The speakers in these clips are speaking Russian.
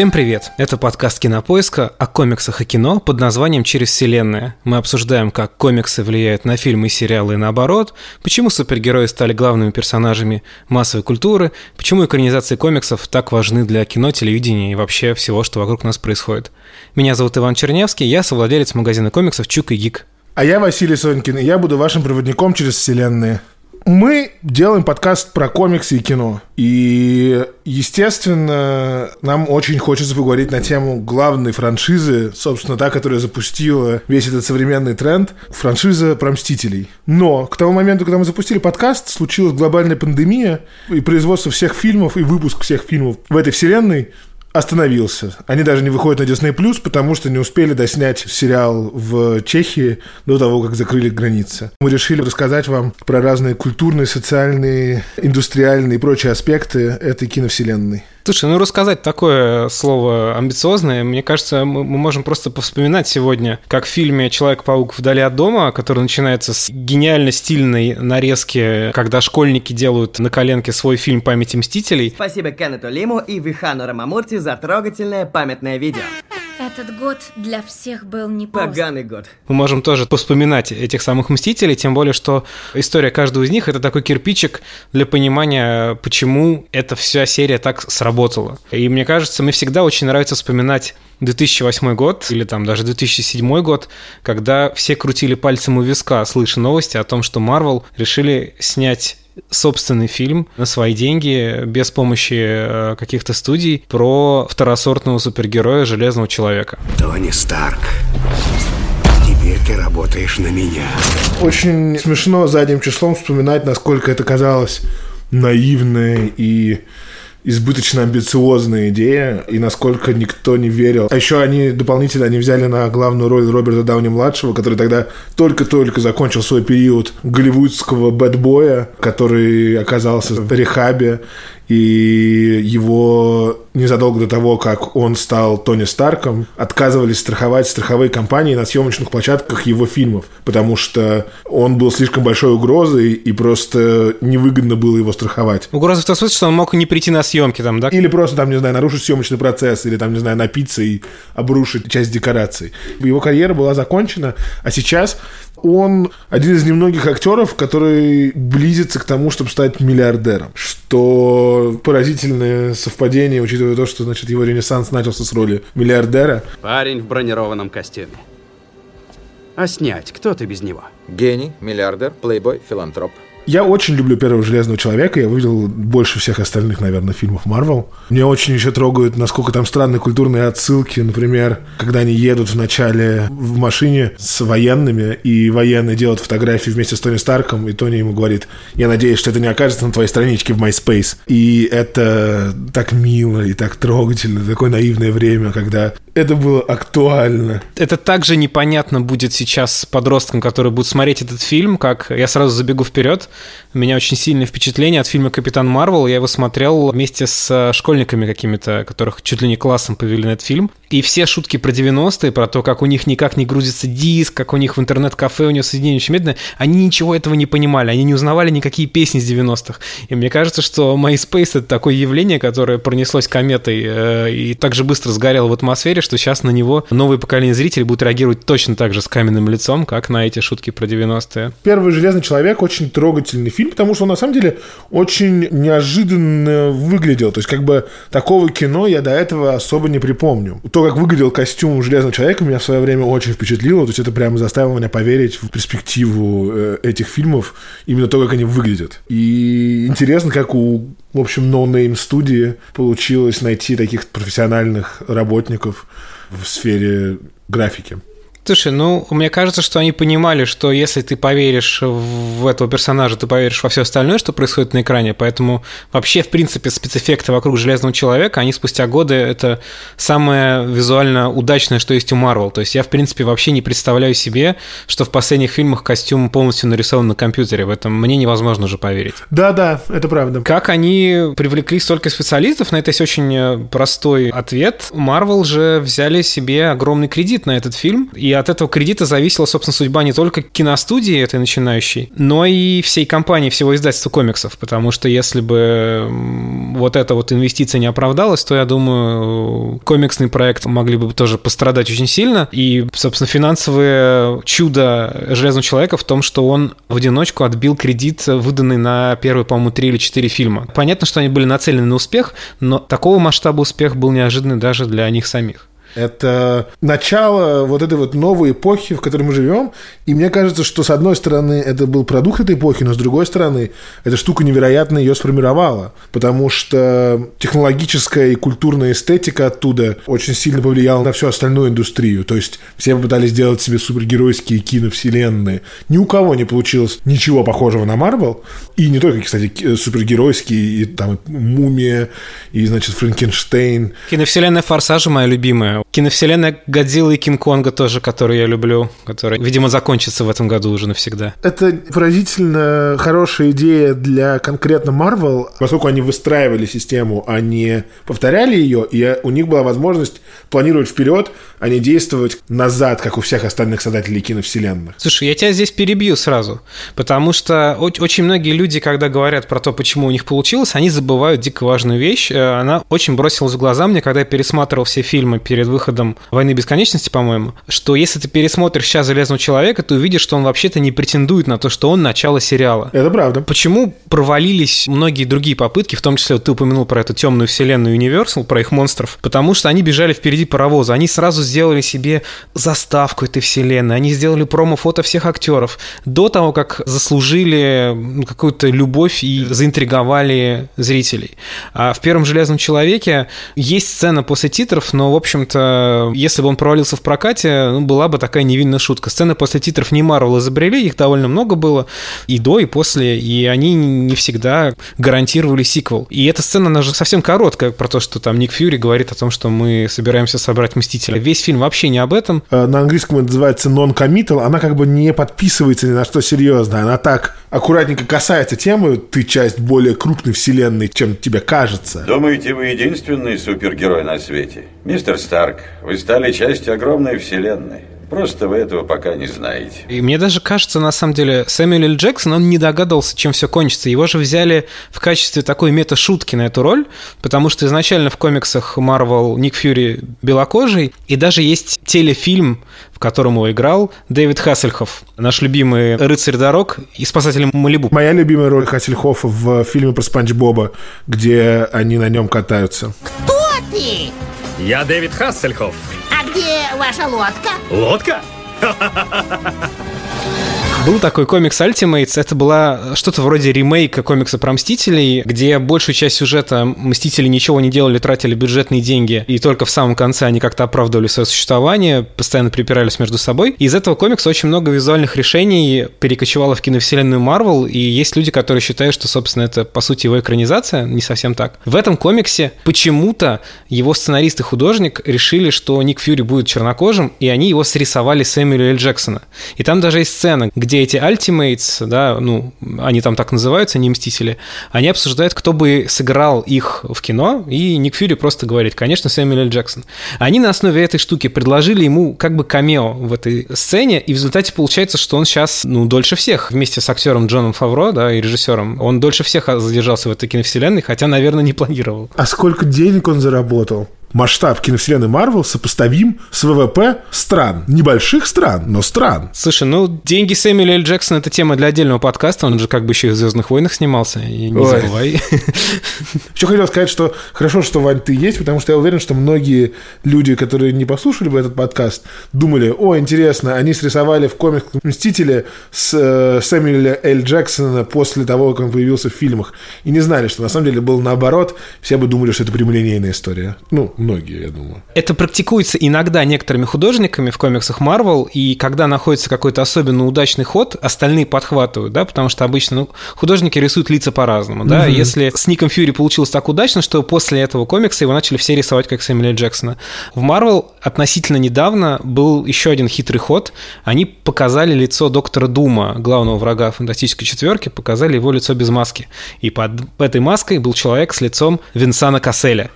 Всем привет! Это подкаст Кинопоиска о комиксах и кино под названием «Через вселенные». Мы обсуждаем, как комиксы влияют на фильмы и сериалы и наоборот, почему супергерои стали главными персонажами массовой культуры, почему экранизации комиксов так важны для кино, телевидения и вообще всего, что вокруг нас происходит. Меня зовут Иван Чернявский, я совладелец магазина комиксов «Чук и Гик». А я Василий Сонькин, и я буду вашим проводником через вселенные. Мы делаем подкаст про комиксы и кино. И, естественно, нам очень хочется поговорить на тему главной франшизы, собственно, та, которая запустила весь этот современный тренд, франшиза про Мстителей. Но к тому моменту, когда мы запустили подкаст, случилась глобальная пандемия, и производство всех фильмов, и выпуск всех фильмов в этой вселенной остановился. Они даже не выходят на Disney+, Plus, потому что не успели доснять сериал в Чехии до того, как закрыли границы. Мы решили рассказать вам про разные культурные, социальные, индустриальные и прочие аспекты этой киновселенной. Слушай, ну рассказать такое слово амбициозное, мне кажется, мы, можем просто повспоминать сегодня, как в фильме «Человек-паук вдали от дома», который начинается с гениально стильной нарезки, когда школьники делают на коленке свой фильм «Памяти мстителей». Спасибо Кеннету Лиму и Вихану Рамамурти за трогательное памятное видео. Этот год для всех был непрост. Поганый год. Мы можем тоже вспоминать этих самых «Мстителей», тем более, что история каждого из них — это такой кирпичик для понимания, почему эта вся серия так сработала. И мне кажется, мне всегда очень нравится вспоминать 2008 год или там даже 2007 год, когда все крутили пальцем у виска, слыша новости о том, что Marvel решили снять собственный фильм на свои деньги, без помощи э, каких-то студий, про второсортного супергероя Железного Человека. Тони Старк, теперь ты работаешь на меня. Очень смешно задним числом вспоминать, насколько это казалось наивной и избыточно амбициозная идея, и насколько никто не верил. А еще они дополнительно они взяли на главную роль Роберта Дауни-младшего, который тогда только-только закончил свой период голливудского бэтбоя, который оказался в рехабе, и его незадолго до того, как он стал Тони Старком, отказывались страховать страховые компании на съемочных площадках его фильмов, потому что он был слишком большой угрозой, и просто невыгодно было его страховать. Угроза в том смысле, что он мог не прийти на съемки там, да? Или просто, там, не знаю, нарушить съемочный процесс, или там, не знаю, напиться и обрушить часть декораций. Его карьера была закончена, а сейчас он один из немногих актеров, который близится к тому, чтобы стать миллиардером. Что поразительное совпадение, учитывая то, что значит, его ренессанс начался с роли миллиардера. Парень в бронированном костюме. А снять кто ты без него? Гений, миллиардер, плейбой, филантроп. Я очень люблю первого Железного Человека. Я увидел больше всех остальных, наверное, фильмов Марвел. Мне очень еще трогают, насколько там странные культурные отсылки. Например, когда они едут в начале в машине с военными, и военные делают фотографии вместе с Тони Старком, и Тони ему говорит, я надеюсь, что это не окажется на твоей страничке в MySpace. И это так мило и так трогательно, такое наивное время, когда это было актуально. Это также непонятно будет сейчас подросткам, которые будут смотреть этот фильм, как я сразу забегу вперед. Меня очень сильное впечатление от фильма «Капитан Марвел». Я его смотрел вместе с э, школьниками какими-то, которых чуть ли не классом повели на этот фильм. И все шутки про 90-е, про то, как у них никак не грузится диск, как у них в интернет-кафе у него соединение очень медленное, они ничего этого не понимали, они не узнавали никакие песни с 90-х. И мне кажется, что MySpace — это такое явление, которое пронеслось кометой э, и так же быстро сгорело в атмосфере, что сейчас на него новое поколение зрителей будет реагировать точно так же с каменным лицом, как на эти шутки про 90-е. Первый «Железный человек» очень трогательный фильм, потому что он на самом деле очень неожиданно выглядел. То есть как бы такого кино я до этого особо не припомню. То, как выглядел костюм Железного человека, меня в свое время очень впечатлило. То есть это прямо заставило меня поверить в перспективу э, этих фильмов, именно то, как они выглядят. И интересно, как у в общем, no name студии получилось найти таких профессиональных работников в сфере графики. Слушай, ну, мне кажется, что они понимали, что если ты поверишь в этого персонажа, ты поверишь во все остальное, что происходит на экране, поэтому вообще, в принципе, спецэффекты вокруг Железного Человека, они спустя годы, это самое визуально удачное, что есть у Марвел. То есть я, в принципе, вообще не представляю себе, что в последних фильмах костюм полностью нарисован на компьютере. В этом мне невозможно уже поверить. Да-да, это правда. Как они привлекли столько специалистов, на это есть очень простой ответ. Марвел же взяли себе огромный кредит на этот фильм, и от этого кредита зависела, собственно, судьба не только киностудии этой начинающей, но и всей компании, всего издательства комиксов, потому что если бы вот эта вот инвестиция не оправдалась, то, я думаю, комиксный проект могли бы тоже пострадать очень сильно. И, собственно, финансовое чудо Железного Человека в том, что он в одиночку отбил кредит, выданный на первые, по-моему, три или четыре фильма. Понятно, что они были нацелены на успех, но такого масштаба успех был неожиданный даже для них самих. Это начало вот этой вот новой эпохи, в которой мы живем. И мне кажется, что с одной стороны это был продукт этой эпохи, но с другой стороны эта штука невероятно ее сформировала. Потому что технологическая и культурная эстетика оттуда очень сильно повлияла на всю остальную индустрию. То есть все попытались сделать себе супергеройские киновселенные. Ни у кого не получилось ничего похожего на Марвел. И не только, кстати, супергеройские, и там и Мумия, и, значит, Франкенштейн. Киновселенная Форсажа моя любимая Киновселенная Годзиллы и Кинг-Конга тоже, который я люблю, который, видимо, закончится в этом году уже навсегда. Это поразительно хорошая идея для конкретно Marvel, поскольку они выстраивали систему, а не повторяли ее, и у них была возможность планировать вперед, а не действовать назад, как у всех остальных создателей киновселенных. Слушай, я тебя здесь перебью сразу, потому что очень многие люди, когда говорят про то, почему у них получилось, они забывают дико важную вещь. Э, она очень бросилась в глаза мне, когда я пересматривал все фильмы перед выходом «Войны бесконечности», по-моему, что если ты пересмотришь сейчас «Железного человека», ты увидишь, что он вообще-то не претендует на то, что он начало сериала. Это правда. Почему провалились многие другие попытки, в том числе вот ты упомянул про эту темную вселенную Universal, про их монстров, потому что они бежали впереди паровоза, они сразу сделали себе заставку этой вселенной, они сделали промо-фото всех актеров до того, как заслужили ну, какую-то любовь и заинтриговали зрителей. А в первом «Железном человеке» есть сцена после титров, но, в общем-то, если бы он провалился в прокате, ну, была бы такая невинная шутка. Сцены после титров не Марвел изобрели, их довольно много было, и до, и после, и они не всегда гарантировали сиквел. И эта сцена, она же совсем короткая, про то, что там Ник Фьюри говорит о том, что мы собираемся собрать Мстителя. Весь фильм вообще не об этом. Э, на английском это называется non-committal, она как бы не подписывается ни на что серьезное, она так аккуратненько касается темы, ты часть более крупной вселенной, чем тебе кажется. Думаете, вы единственный супергерой на свете? Мистер Старк, вы стали частью огромной вселенной. Просто вы этого пока не знаете. И мне даже кажется, на самом деле, Сэмюэл Л. Джексон, он не догадывался, чем все кончится. Его же взяли в качестве такой мета-шутки на эту роль, потому что изначально в комиксах Марвел Ник Фьюри белокожий, и даже есть телефильм, в котором его играл Дэвид Хассельхоф, наш любимый рыцарь дорог и спасатель Малибу. Моя любимая роль Хассельхофа в фильме про Спанч Боба, где они на нем катаются. Кто ты? Я Дэвид Хассельхоф. Ваша лодка? Лодка? Был такой комикс Ultimates, это была что-то вроде ремейка комикса про Мстителей, где большую часть сюжета Мстители ничего не делали, тратили бюджетные деньги, и только в самом конце они как-то оправдывали свое существование, постоянно припирались между собой. Из этого комикса очень много визуальных решений перекочевало в киновселенную Марвел, и есть люди, которые считают, что, собственно, это, по сути, его экранизация, не совсем так. В этом комиксе почему-то его сценарист и художник решили, что Ник Фьюри будет чернокожим, и они его срисовали Сэмюэля. Джексона. И там даже есть сцена, где где эти Ultimates, да, ну, они там так называются, не Мстители, они обсуждают, кто бы сыграл их в кино, и Ник Фьюри просто говорит, конечно, Сэмюэл. Джексон. Они на основе этой штуки предложили ему как бы камео в этой сцене, и в результате получается, что он сейчас, ну, дольше всех, вместе с актером Джоном Фавро, да, и режиссером, он дольше всех задержался в этой киновселенной, хотя, наверное, не планировал. А сколько денег он заработал? Масштаб киновселенной Марвел сопоставим с ВВП стран. Небольших стран, но стран. Слушай, ну, деньги Сэмюэля Л. Джексона — это тема для отдельного подкаста. Он же как бы еще и в «Звездных войнах» снимался. И не Ой. забывай. Еще хотел сказать, что хорошо, что, Вань, ты есть, потому что я уверен, что многие люди, которые не послушали бы этот подкаст, думали, о, интересно, они срисовали в комикс «Мстители» с э, Сэмюэля Л. Джексона после того, как он появился в фильмах, и не знали, что на самом деле было наоборот. Все бы думали, что это прямолинейная история. Ну, многие, я думаю. Это практикуется иногда некоторыми художниками в комиксах Marvel, и когда находится какой-то особенно удачный ход, остальные подхватывают, да, потому что обычно ну, художники рисуют лица по-разному, да. Угу. Если с Ником Фьюри получилось так удачно, что после этого комикса его начали все рисовать как Сэмюэля Джексона. В Marvel относительно недавно был еще один хитрый ход. Они показали лицо доктора Дума, главного врага фантастической четверки, показали его лицо без маски. И под этой маской был человек с лицом Винсана Касселя.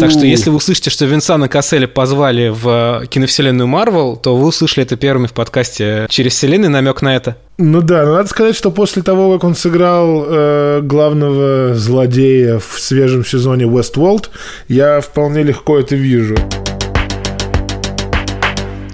Так что если вы услышите, что Винсана Касселя позвали в киновселенную Марвел, то вы услышали это первыми в подкасте через вселенной, намек на это. Ну да, но надо сказать, что после того, как он сыграл э, главного злодея в свежем сезоне Westworld, я вполне легко это вижу.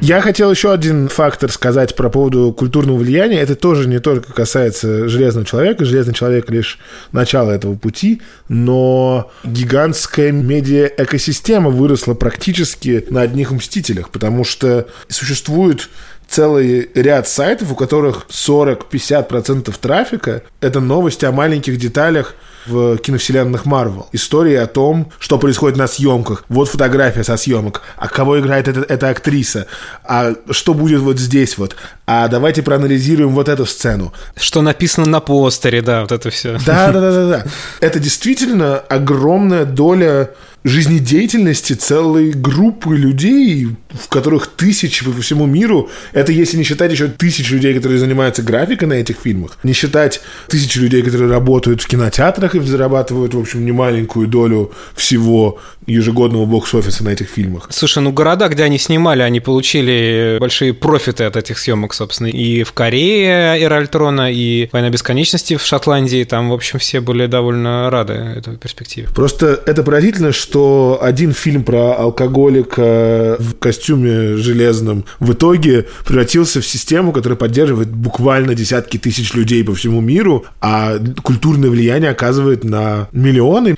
Я хотел еще один фактор сказать про поводу культурного влияния. Это тоже не только касается Железного человека. Железный человек лишь начало этого пути, но гигантская медиа-экосистема выросла практически на одних Мстителях, потому что существует целый ряд сайтов, у которых 40-50% трафика — это новости о маленьких деталях в киновселенных Марвел. Истории о том, что происходит на съемках. Вот фотография со съемок. А кого играет эта, эта актриса? А что будет вот здесь вот? А давайте проанализируем вот эту сцену. Что написано на постере, да, вот это все. Да, да, да, да, да. Это действительно огромная доля жизнедеятельности целой группы людей, в которых тысячи по всему миру. Это если не считать еще тысяч людей, которые занимаются графикой на этих фильмах. Не считать тысячи людей, которые работают в кинотеатрах и зарабатывают, в общем, немаленькую долю всего ежегодного бокс-офиса на этих фильмах. Слушай, ну города, где они снимали, они получили большие профиты от этих съемок, собственно. И в Корее Эра Альтрона, и Война бесконечности в Шотландии. Там, в общем, все были довольно рады этой перспективе. Просто это поразительно, что один фильм про алкоголика в костюме железном в итоге превратился в систему, которая поддерживает буквально десятки тысяч людей по всему миру, а культурное влияние оказывает на миллионы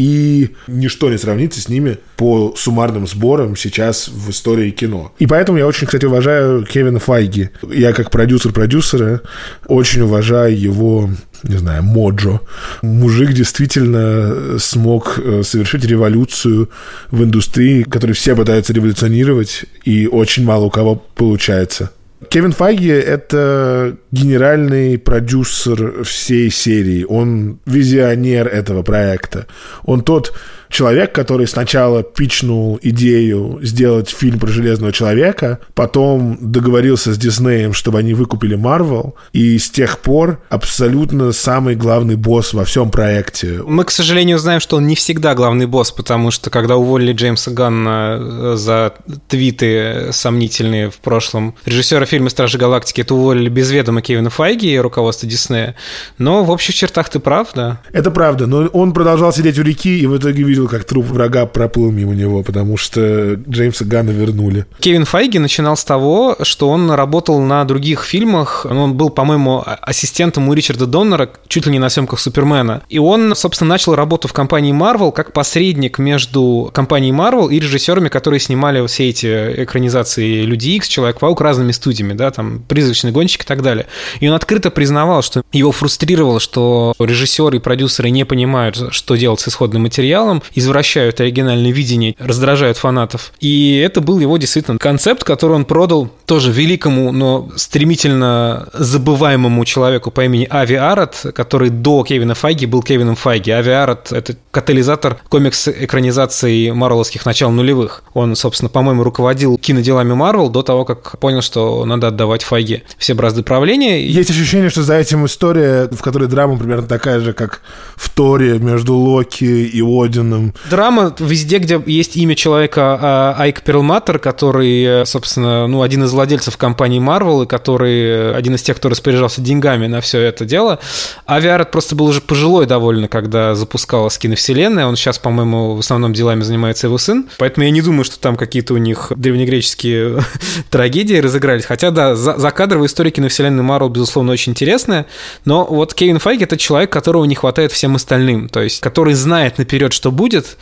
и ничто не сравнится с ними по суммарным сборам сейчас в истории кино. И поэтому я очень, кстати, уважаю Кевина Файги. Я как продюсер продюсера очень уважаю его не знаю, моджо. Мужик действительно смог э, совершить революцию в индустрии, которую все пытаются революционировать, и очень мало у кого получается. Кевин Файги — это генеральный продюсер всей серии. Он визионер этого проекта. Он тот человек, который сначала пичнул идею сделать фильм про Железного Человека, потом договорился с Диснеем, чтобы они выкупили Марвел, и с тех пор абсолютно самый главный босс во всем проекте. Мы, к сожалению, знаем, что он не всегда главный босс, потому что когда уволили Джеймса Ганна э, за твиты сомнительные в прошлом режиссера фильма «Стражи Галактики», это уволили без ведома Кевина Файги и руководства Диснея. Но в общих чертах ты прав, да. Это правда, но он продолжал сидеть у реки и в итоге видел, как труп врага проплыл мимо него, потому что Джеймса Ганна вернули. Кевин Файги начинал с того, что он работал на других фильмах. Он был, по-моему, ассистентом у Ричарда Доннера, чуть ли не на съемках Супермена. И он, собственно, начал работу в компании Marvel как посредник между компанией Marvel и режиссерами, которые снимали все эти экранизации Люди Икс, Человек-паук разными студиями, да, там, Призрачный гонщик и так далее. И он открыто признавал, что его фрустрировало, что режиссеры и продюсеры не понимают, что делать с исходным материалом, извращают оригинальное видение, раздражают фанатов. И это был его действительно концепт, который он продал тоже великому, но стремительно забываемому человеку по имени Ави Арат, который до Кевина Файги был Кевином Файги. Ави Арат — это катализатор комикс-экранизации марвеловских начал нулевых. Он, собственно, по-моему, руководил киноделами Марвел до того, как понял, что надо отдавать Файге все бразды правления. Есть ощущение, что за этим история, в которой драма примерно такая же, как в Торе между Локи и Одином. Драма везде, где есть имя человека а, Айк Перлматтер, который, собственно, ну, один из владельцев компании Marvel, и который э, один из тех, кто распоряжался деньгами на все это дело. Авиарет просто был уже пожилой довольно, когда запускалась киновселенная. Он сейчас, по-моему, в основном делами занимается его сын. Поэтому я не думаю, что там какие-то у них древнегреческие трагедии разыгрались. Хотя, да, за, закадровая история киновселенной Marvel, безусловно, очень интересная. Но вот Кевин Файги — это человек, которого не хватает всем остальным. То есть, который знает наперед, что будет,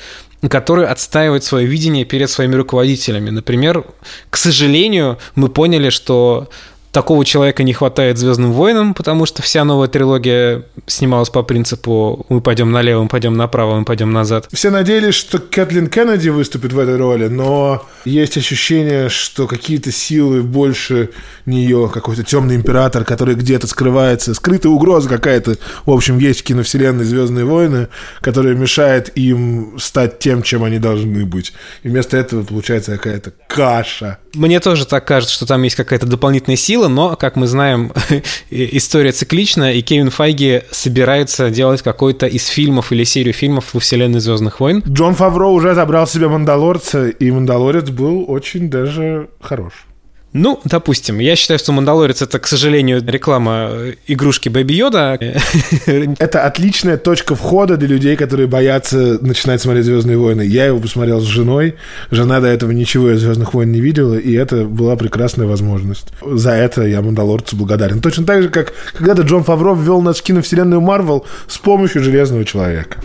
который отстаивает свое видение перед своими руководителями. Например, к сожалению, мы поняли, что такого человека не хватает Звездным войнам, потому что вся новая трилогия снималась по принципу мы пойдем налево, мы пойдем направо, мы пойдем назад. Все надеялись, что Кэтлин Кеннеди выступит в этой роли, но есть ощущение, что какие-то силы больше нее, какой-то темный император, который где-то скрывается, скрытая угроза какая-то, в общем, есть в киновселенной Звездные войны, которая мешает им стать тем, чем они должны быть. И вместо этого получается какая-то каша. Мне тоже так кажется, что там есть какая-то дополнительная сила, было, но, как мы знаем, история циклична, и Кевин Файги собирается делать какой-то из фильмов или серию фильмов во вселенной «Звездных войн». Джон Фавро уже забрал себе «Мандалорца», и «Мандалорец» был очень даже хорош. Ну, допустим, я считаю, что «Мандалорец» — это, к сожалению, реклама игрушки Бэби Йода. Это отличная точка входа для людей, которые боятся начинать смотреть «Звездные войны». Я его посмотрел с женой. Жена до этого ничего из «Звездных войн» не видела, и это была прекрасная возможность. За это я «Мандалорцу» благодарен. Точно так же, как когда-то Джон Фавро ввел нас в киновселенную Марвел с помощью «Железного человека».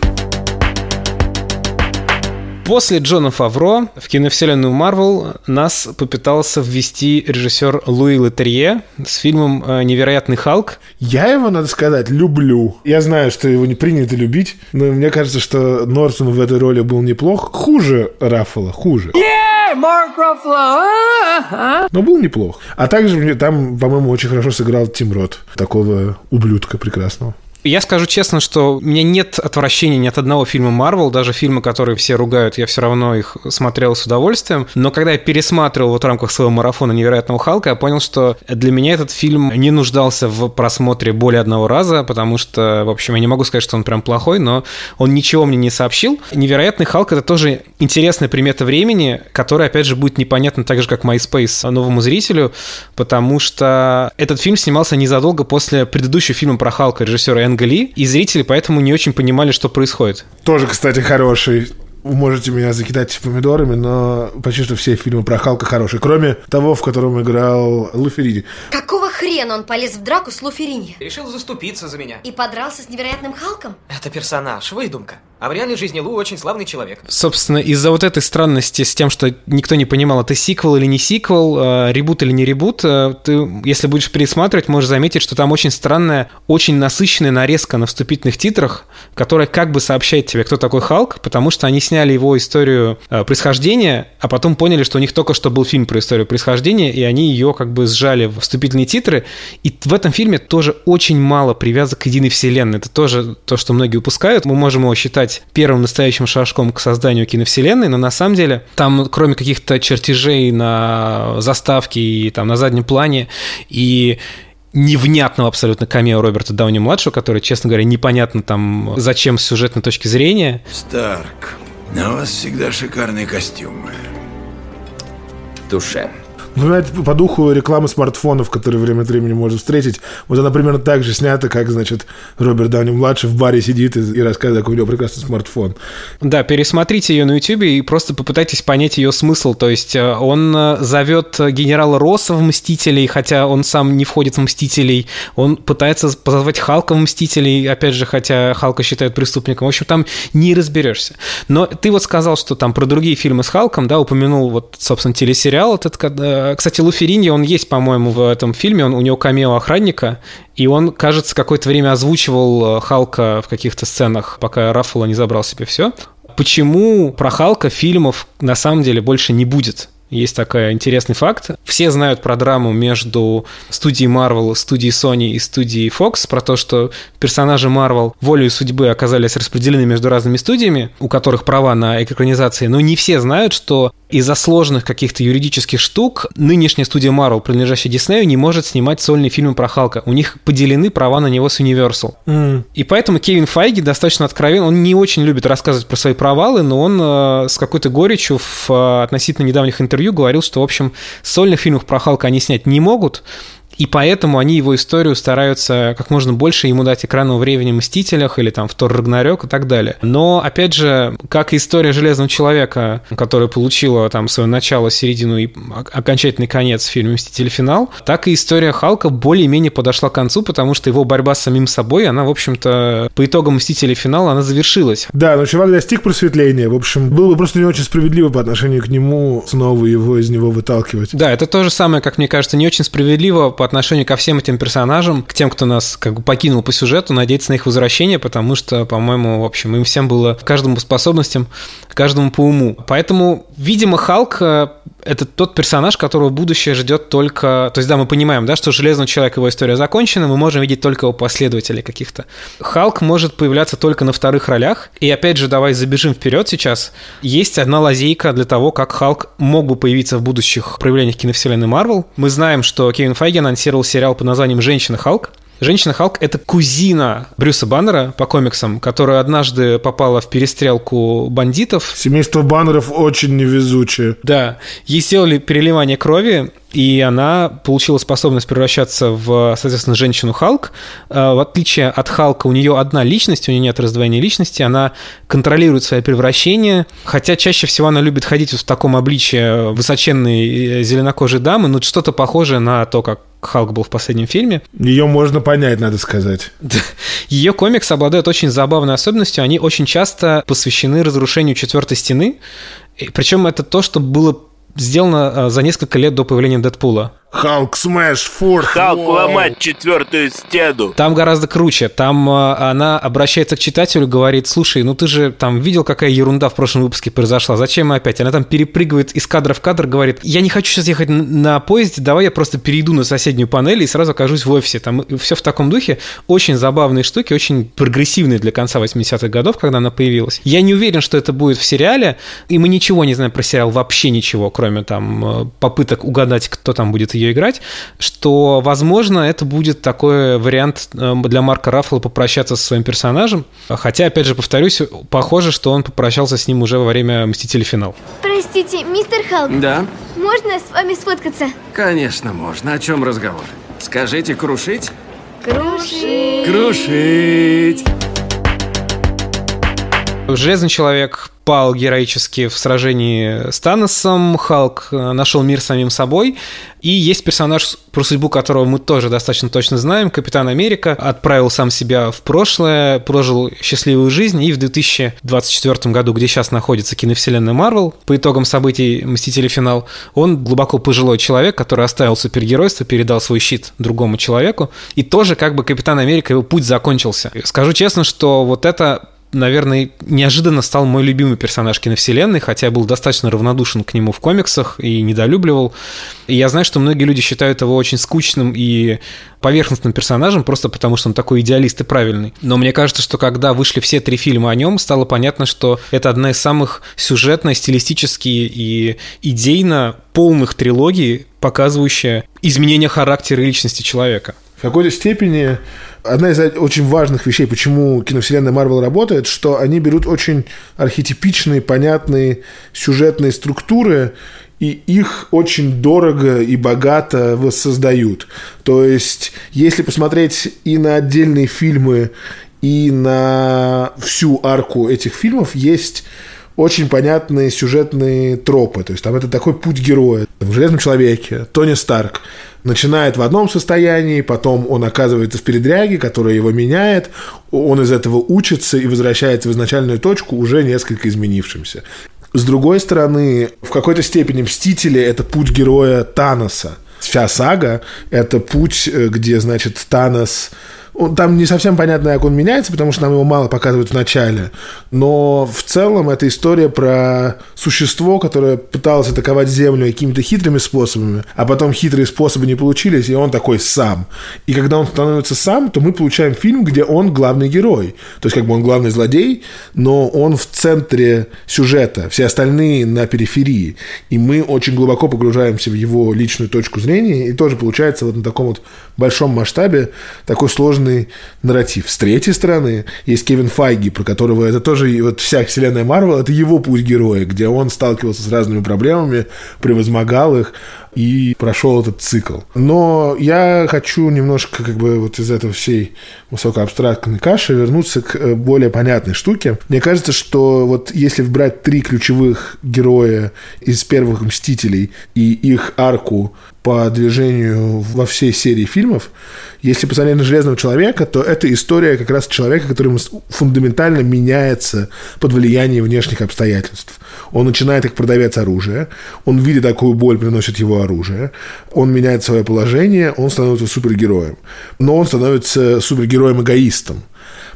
После Джона Фавро в киновселенную Марвел нас попытался ввести режиссер Луи Летерье с фильмом э, «Невероятный Халк». Я его, надо сказать, люблю. Я знаю, что его не принято любить, но мне кажется, что Нортон в этой роли был неплох. Хуже Раффала, хуже. Yeah, Mark Ruffalo. Но был неплох. А также там, по-моему, очень хорошо сыграл Тим Рот, такого ублюдка прекрасного. Я скажу честно, что у меня нет отвращения ни от одного фильма Марвел, даже фильмы, которые все ругают, я все равно их смотрел с удовольствием. Но когда я пересматривал вот в рамках своего марафона «Невероятного Халка», я понял, что для меня этот фильм не нуждался в просмотре более одного раза, потому что, в общем, я не могу сказать, что он прям плохой, но он ничего мне не сообщил. «Невероятный Халк» — это тоже интересная примета времени, которая, опять же, будет непонятна так же, как MySpace новому зрителю, потому что этот фильм снимался незадолго после предыдущего фильма про Халка режиссера Энн Гли, и зрители поэтому не очень понимали, что происходит. Тоже, кстати, хороший вы можете меня закидать помидорами, но почти что все фильмы про Халка хорошие, кроме того, в котором играл Луферини. Какого хрена он полез в драку с Луферини? Решил заступиться за меня. И подрался с невероятным Халком? Это персонаж, выдумка. А в реальной жизни Лу очень славный человек. Собственно, из-за вот этой странности с тем, что никто не понимал, это сиквел или не сиквел, э, ребут или не ребут, э, ты, если будешь пересматривать, можешь заметить, что там очень странная, очень насыщенная нарезка на вступительных титрах, которая как бы сообщает тебе, кто такой Халк, потому что они сняли его историю э, происхождения, а потом поняли, что у них только что был фильм про историю происхождения, и они ее как бы сжали в вступительные титры. И в этом фильме тоже очень мало привязок к единой вселенной. Это тоже то, что многие упускают. Мы можем его считать первым настоящим шажком к созданию киновселенной, но на самом деле там, кроме каких-то чертежей на заставке и там на заднем плане и невнятного абсолютно камео Роберта Дауни-младшего, который, честно говоря, непонятно там, зачем с сюжетной точки зрения. Старк, на вас всегда шикарные костюмы. Туше. Напоминает по духу рекламы смартфонов, которые время от времени можно встретить. Вот она примерно так же снята, как, значит, Роберт Дауни-младший в баре сидит и, рассказывает, какой у него прекрасный смартфон. Да, пересмотрите ее на YouTube и просто попытайтесь понять ее смысл. То есть э, он э, зовет генерала Росса в «Мстителей», хотя он сам не входит в «Мстителей». Он пытается позвать Халка в «Мстителей», опять же, хотя Халка считают преступником. В общем, там не разберешься. Но ты вот сказал, что там про другие фильмы с Халком, да, упомянул вот, собственно, телесериал этот, Э, кстати, Луферини, он есть, по-моему, в этом фильме, он, у него камео охранника, и он, кажется, какое-то время озвучивал э, Халка в каких-то сценах, пока Раффало не забрал себе все. Почему про Халка фильмов на самом деле больше не будет? Есть такой интересный факт. Все знают про драму между студией Marvel, студией Sony и студией Fox, про то, что персонажи Marvel волей судьбы оказались распределены между разными студиями, у которых права на экранизации, но не все знают, что из-за сложных каких-то юридических штук нынешняя студия Marvel, принадлежащая Диснею, не может снимать сольные фильмы про Халка. У них поделены права на него с Universal. Mm. И поэтому Кевин Файги достаточно откровен. Он не очень любит рассказывать про свои провалы, но он э, с какой-то горечью в э, относительно недавних интервью говорил, что, в общем, сольных фильмов про Халка они снять не могут, и поэтому они его историю стараются как можно больше ему дать экранного времени в «Мстителях» или там в «Тор Рагнарёк» и так далее. Но, опять же, как и история Железного Человека, которая получила там свое начало, середину и окончательный конец в фильме «Мстители. Финал», так и история Халка более-менее подошла к концу, потому что его борьба с самим собой, она, в общем-то, по итогам «Мстителей. Финал» она завершилась. Да, но чувак достиг просветления. В общем, было бы просто не очень справедливо по отношению к нему снова его из него выталкивать. Да, это то же самое, как мне кажется, не очень справедливо по отношению ко всем этим персонажам, к тем, кто нас как бы покинул по сюжету, надеяться на их возвращение, потому что, по-моему, в общем, им всем было каждому по способностям, каждому по уму. Поэтому, видимо, Халк э, это тот персонаж, которого будущее ждет только... То есть, да, мы понимаем, да, что Железный Человек, его история закончена, мы можем видеть только его последователей каких-то. Халк может появляться только на вторых ролях. И опять же, давай забежим вперед сейчас. Есть одна лазейка для того, как Халк мог бы появиться в будущих проявлениях киновселенной Марвел. Мы знаем, что Кевин Файги анонсировал сериал под названием «Женщина Халк», Женщина Халк — это кузина Брюса Баннера по комиксам, которая однажды попала в перестрелку бандитов. Семейство Баннеров очень невезучее. Да. Ей сделали переливание крови, и она получила способность превращаться в, соответственно, женщину Халк. А, в отличие от Халка, у нее одна личность, у нее нет раздвоения личности, она контролирует свои превращения, хотя чаще всего она любит ходить в таком обличии высоченной э, зеленокожей дамы, но что-то похожее на то, как Халк был в последнем фильме. Ее можно понять, надо сказать. Ее комикс обладает очень забавной особенностью. Они очень часто посвящены разрушению четвертой стены. Причем это то, что было сделано а, за несколько лет до появления Дэдпула. Hulk smash fourth. Халк ломать четвертую стену. Там гораздо круче. Там э, она обращается к читателю, говорит, слушай, ну ты же там видел, какая ерунда в прошлом выпуске произошла, зачем мы опять? Она там перепрыгивает из кадра в кадр, говорит, я не хочу сейчас ехать на поезде, давай я просто перейду на соседнюю панель и сразу окажусь в офисе. Там все в таком духе. Очень забавные штуки, очень прогрессивные для конца 80-х годов, когда она появилась. Я не уверен, что это будет в сериале, и мы ничего не знаем про сериал, вообще ничего, кроме там э, попыток угадать, кто там будет ее ее играть, что, возможно, это будет такой вариант э, для Марка Раффала попрощаться со своим персонажем. Хотя, опять же, повторюсь, похоже, что он попрощался с ним уже во время «Мстителей. Финал». Простите, мистер Халк. Да? Можно с вами сфоткаться? Конечно, можно. О чем разговор? Скажите, крушить? Крушить. Крушить. Железный человек пал героически в сражении с Таносом, Халк э, нашел мир самим собой, и есть персонаж, про судьбу которого мы тоже достаточно точно знаем, Капитан Америка, отправил сам себя в прошлое, прожил счастливую жизнь, и в 2024 году, где сейчас находится киновселенная Марвел, по итогам событий «Мстители. Финал», он глубоко пожилой человек, который оставил супергеройство, передал свой щит другому человеку, и тоже как бы Капитан Америка, его путь закончился. Скажу честно, что вот это наверное, неожиданно стал мой любимый персонаж киновселенной, хотя я был достаточно равнодушен к нему в комиксах и недолюбливал. И я знаю, что многие люди считают его очень скучным и поверхностным персонажем, просто потому что он такой идеалист и правильный. Но мне кажется, что когда вышли все три фильма о нем, стало понятно, что это одна из самых сюжетно, стилистически и идейно полных трилогий, показывающая изменение характера и личности человека. В какой-то степени одна из очень важных вещей, почему киновселенная Марвел работает, что они берут очень архетипичные, понятные сюжетные структуры и их очень дорого и богато воссоздают. То есть, если посмотреть и на отдельные фильмы, и на всю арку этих фильмов, есть очень понятные сюжетные тропы. То есть там это такой путь героя. В «Железном человеке» Тони Старк начинает в одном состоянии, потом он оказывается в передряге, которая его меняет, он из этого учится и возвращается в изначальную точку уже несколько изменившимся. С другой стороны, в какой-то степени «Мстители» — это путь героя Таноса. Вся сага — это путь, э, где, значит, Танос там не совсем понятно, как он меняется, потому что нам его мало показывают в начале. Но в целом это история про существо, которое пыталось атаковать Землю какими-то хитрыми способами, а потом хитрые способы не получились, и он такой сам. И когда он становится сам, то мы получаем фильм, где он главный герой. То есть как бы он главный злодей, но он в центре сюжета, все остальные на периферии. И мы очень глубоко погружаемся в его личную точку зрения, и тоже получается вот на таком вот большом масштабе такой сложный нарратив. С третьей стороны есть Кевин Файги, про которого это тоже вот вся вселенная Марвел, это его путь героя, где он сталкивался с разными проблемами, превозмогал их, и прошел этот цикл. Но я хочу немножко как бы вот из этого всей высокоабстрактной каши вернуться к э, более понятной штуке. Мне кажется, что вот если брать три ключевых героя из первых «Мстителей» и их арку по движению во всей серии фильмов, если посмотреть на Железного Человека, то это история как раз человека, который фундаментально меняется под влиянием внешних обстоятельств. Он начинает как продавец оружия, он видит, какую боль приносит его оружие, он меняет свое положение, он становится супергероем. Но он становится супергероем-эгоистом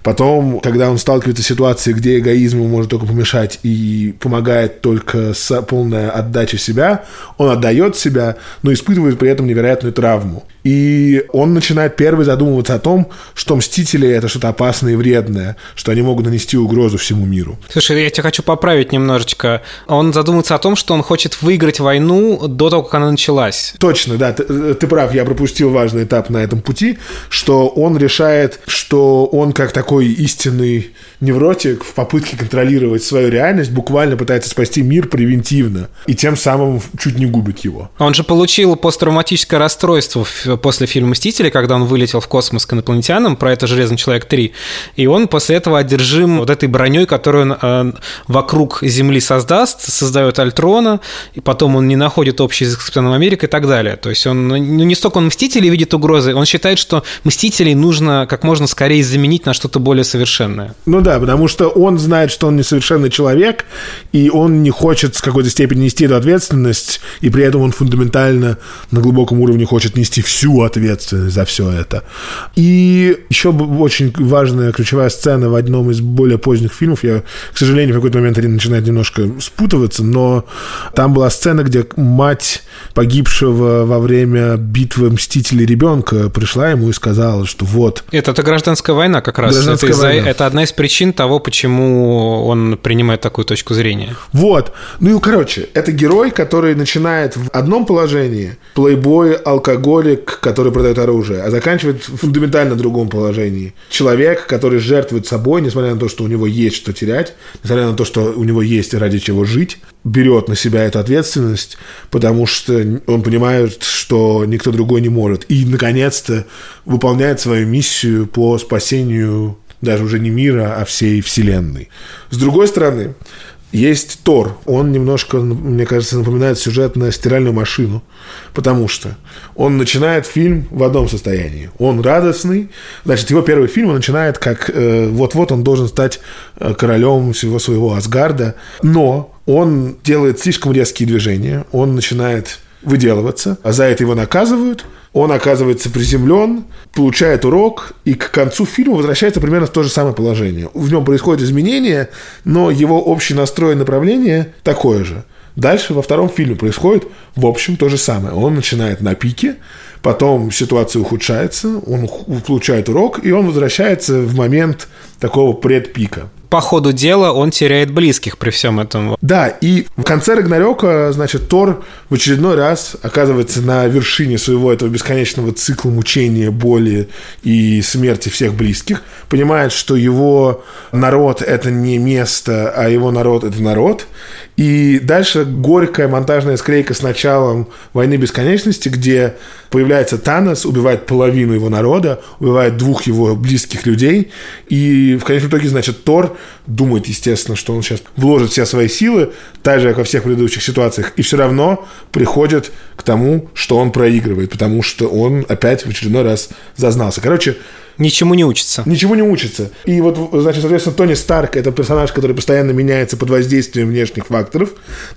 Потом, когда он сталкивается с ситуацией, где эгоизм ему может только помешать и помогает только с полная отдача себя, он отдает себя, но испытывает при этом невероятную травму. И он начинает первый задумываться о том, что мстители это что-то опасное и вредное, что они могут нанести угрозу всему миру. Слушай, я тебя хочу поправить немножечко. Он задумывается о том, что он хочет выиграть войну до того, как она началась. Точно, да, ты, ты прав, я пропустил важный этап на этом пути, что он решает, что он как такой истинный невротик в попытке контролировать свою реальность буквально пытается спасти мир превентивно и тем самым чуть не губит его. Он же получил посттравматическое расстройство после фильма «Мстители», когда он вылетел в космос к инопланетянам, про это «Железный человек 3», и он после этого одержим вот этой броней, которую он э, вокруг Земли создаст, создает Альтрона, и потом он не находит общий язык с Капитаном Америкой и так далее. То есть он, ну, не столько он Мстителей видит угрозы, он считает, что Мстителей нужно как можно скорее заменить на что-то более совершенное. Ну да, потому что он знает, что он несовершенный человек, и он не хочет с какой-то степени нести эту ответственность, и при этом он фундаментально на глубоком уровне хочет нести всю ответственность за все это. И еще очень важная ключевая сцена в одном из более поздних фильмов, я, к сожалению, в какой-то момент они начинают немножко спутываться, но там была сцена, где мать погибшего во время битвы Мстителей ребенка пришла ему и сказала, что вот... Это, это гражданская война как раз. Гражданская это, война. это одна из причин того, почему он принимает такую точку зрения. Вот. Ну и, короче, это герой, который начинает в одном положении, плейбой, алкоголик, который продает оружие, а заканчивает в фундаментально другом положении. Человек, который жертвует собой, несмотря на то, что у него есть что терять, несмотря на то, что у него есть ради чего жить, берет на себя эту ответственность, потому что он понимает, что никто другой не может. И, наконец-то, выполняет свою миссию по спасению даже уже не мира, а всей Вселенной. С другой стороны, есть Тор. Он немножко, мне кажется, напоминает сюжет на стиральную машину, потому что он начинает фильм в одном состоянии. Он радостный. Значит, его первый фильм он начинает как э, вот-вот он должен стать э, королем всего своего Асгарда, но он делает слишком резкие движения, он начинает выделываться, а за это его наказывают – он оказывается приземлен, получает урок, и к концу фильма возвращается примерно в то же самое положение. В нем происходят изменения, но его общий настрой и направление такое же. Дальше во втором фильме происходит, в общем, то же самое. Он начинает на пике, потом ситуация ухудшается, он получает урок, и он возвращается в момент такого предпика по ходу дела он теряет близких при всем этом. Да, и в конце Рагнарёка, значит, Тор в очередной раз оказывается на вершине своего этого бесконечного цикла мучения, боли и смерти всех близких, понимает, что его народ – это не место, а его народ – это народ, и дальше горькая монтажная склейка с началом «Войны бесконечности», где появляется Танос, убивает половину его народа, убивает двух его близких людей, и в конечном итоге, значит, Тор думает, естественно, что он сейчас вложит все свои силы, так же, как во всех предыдущих ситуациях, и все равно приходит к тому, что он проигрывает, потому что он опять в очередной раз зазнался. Короче, Ничему не учится. Ничего не учится. И вот, значит, соответственно, Тони Старк – это персонаж, который постоянно меняется под воздействием внешних факторов.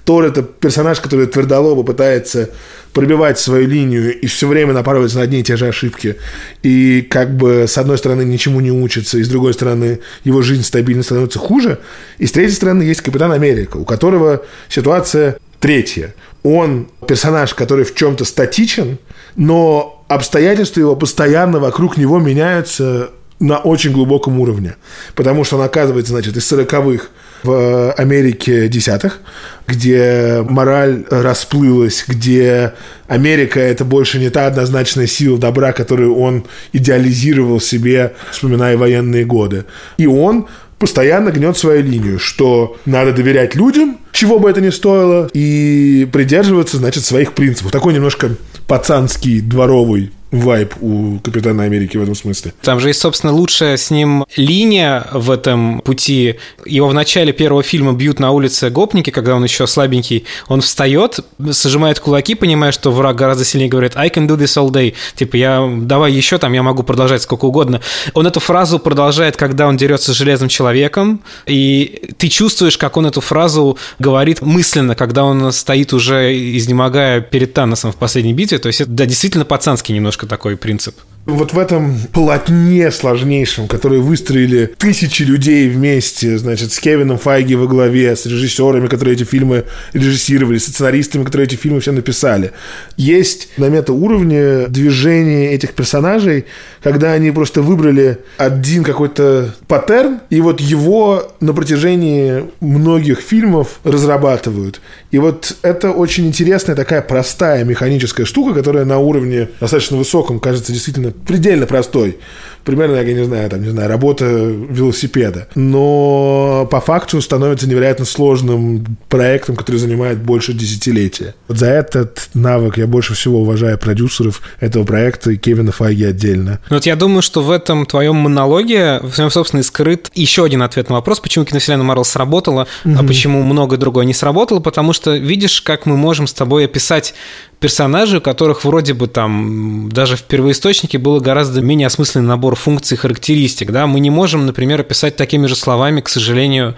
Тор – это персонаж, который твердолобо пытается пробивать свою линию и все время напарывается на одни и те же ошибки. И как бы с одной стороны ничему не учится, и с другой стороны его жизнь стабильно становится хуже. И с третьей стороны есть Капитан Америка, у которого ситуация третья. Он персонаж, который в чем-то статичен, но обстоятельства его постоянно вокруг него меняются на очень глубоком уровне. Потому что он оказывается, значит, из сороковых в Америке десятых, где мораль расплылась, где Америка – это больше не та однозначная сила добра, которую он идеализировал себе, вспоминая военные годы. И он постоянно гнет свою линию, что надо доверять людям, чего бы это ни стоило, и придерживаться, значит, своих принципов. Такой немножко пацанский, дворовый вайп у Капитана Америки в этом смысле. Там же есть, собственно, лучшая с ним линия в этом пути. Его в начале первого фильма бьют на улице гопники, когда он еще слабенький. Он встает, сжимает кулаки, понимая, что враг гораздо сильнее говорит «I can do this all day». Типа, я, давай еще там, я могу продолжать сколько угодно. Он эту фразу продолжает, когда он дерется с железным человеком, и ты чувствуешь, как он эту фразу говорит мысленно, когда он стоит уже, изнемогая перед Таносом в последней битве. То есть это да, действительно пацанский немножко такой принцип. Вот в этом полотне сложнейшем, которое выстроили тысячи людей вместе, значит, с Кевином Файги во главе, с режиссерами, которые эти фильмы режиссировали, с сценаристами, которые эти фильмы все написали. Есть на мета-уровне движение этих персонажей, когда они просто выбрали один какой-то паттерн, и вот его на протяжении многих фильмов разрабатывают. И вот это очень интересная такая простая механическая штука, которая на уровне достаточно высоком кажется действительно предельно простой. Примерно, я не знаю, там, не знаю, работа велосипеда. Но по факту становится невероятно сложным проектом, который занимает больше десятилетия. Вот за этот навык я больше всего уважаю продюсеров этого проекта и Кевина Файги отдельно. Ну вот я думаю, что в этом твоем монологе, в своем собственно, и скрыт еще один ответ на вопрос, почему киновселенная Марвел сработала, mm-hmm. а почему многое другое не сработало, потому что видишь, как мы можем с тобой описать персонажей, у которых вроде бы там даже в первоисточнике было гораздо менее осмысленный набор функций и характеристик. Да? Мы не можем, например, описать такими же словами, к сожалению,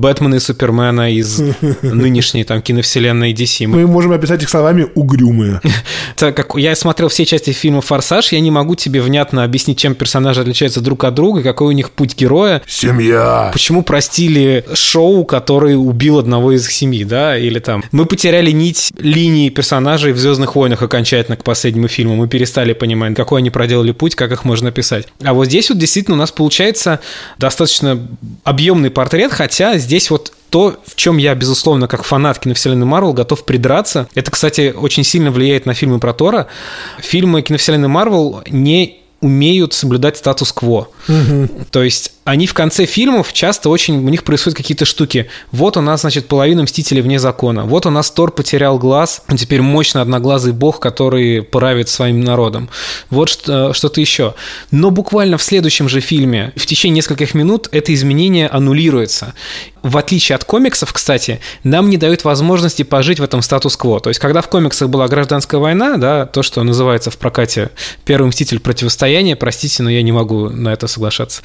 Бэтмена и Супермена из нынешней там киновселенной DC. Мы можем описать их словами «угрюмые». Так как я смотрел все части фильма «Форсаж», я не могу тебе внятно объяснить, чем персонажи отличаются друг от друга, какой у них путь героя. Семья! Почему простили шоу, который убил одного из их семьи, да, или там... Мы потеряли нить линии персонажей в «Звездных войнах» окончательно к последнему фильму. Мы перестали понимать, какой они проделали путь, как их можно писать. А вот здесь вот действительно у нас получается достаточно объемный портрет, хотя здесь вот то, в чем я, безусловно, как фанат киновселенной Марвел, готов придраться. Это, кстати, очень сильно влияет на фильмы про Тора. Фильмы киновселенной Марвел не умеют соблюдать статус-кво. Угу. То есть они в конце фильмов часто очень, у них происходят какие-то штуки. Вот у нас, значит, половина Мстителей вне закона. Вот у нас Тор потерял глаз, он теперь мощно одноглазый бог, который правит своим народом. Вот что, что-то еще. Но буквально в следующем же фильме, в течение нескольких минут, это изменение аннулируется. В отличие от комиксов, кстати, нам не дают возможности пожить в этом статус-кво. То есть, когда в комиксах была гражданская война, да, то, что называется в прокате «Первый мститель противостояние», простите, но я не могу на это соглашаться.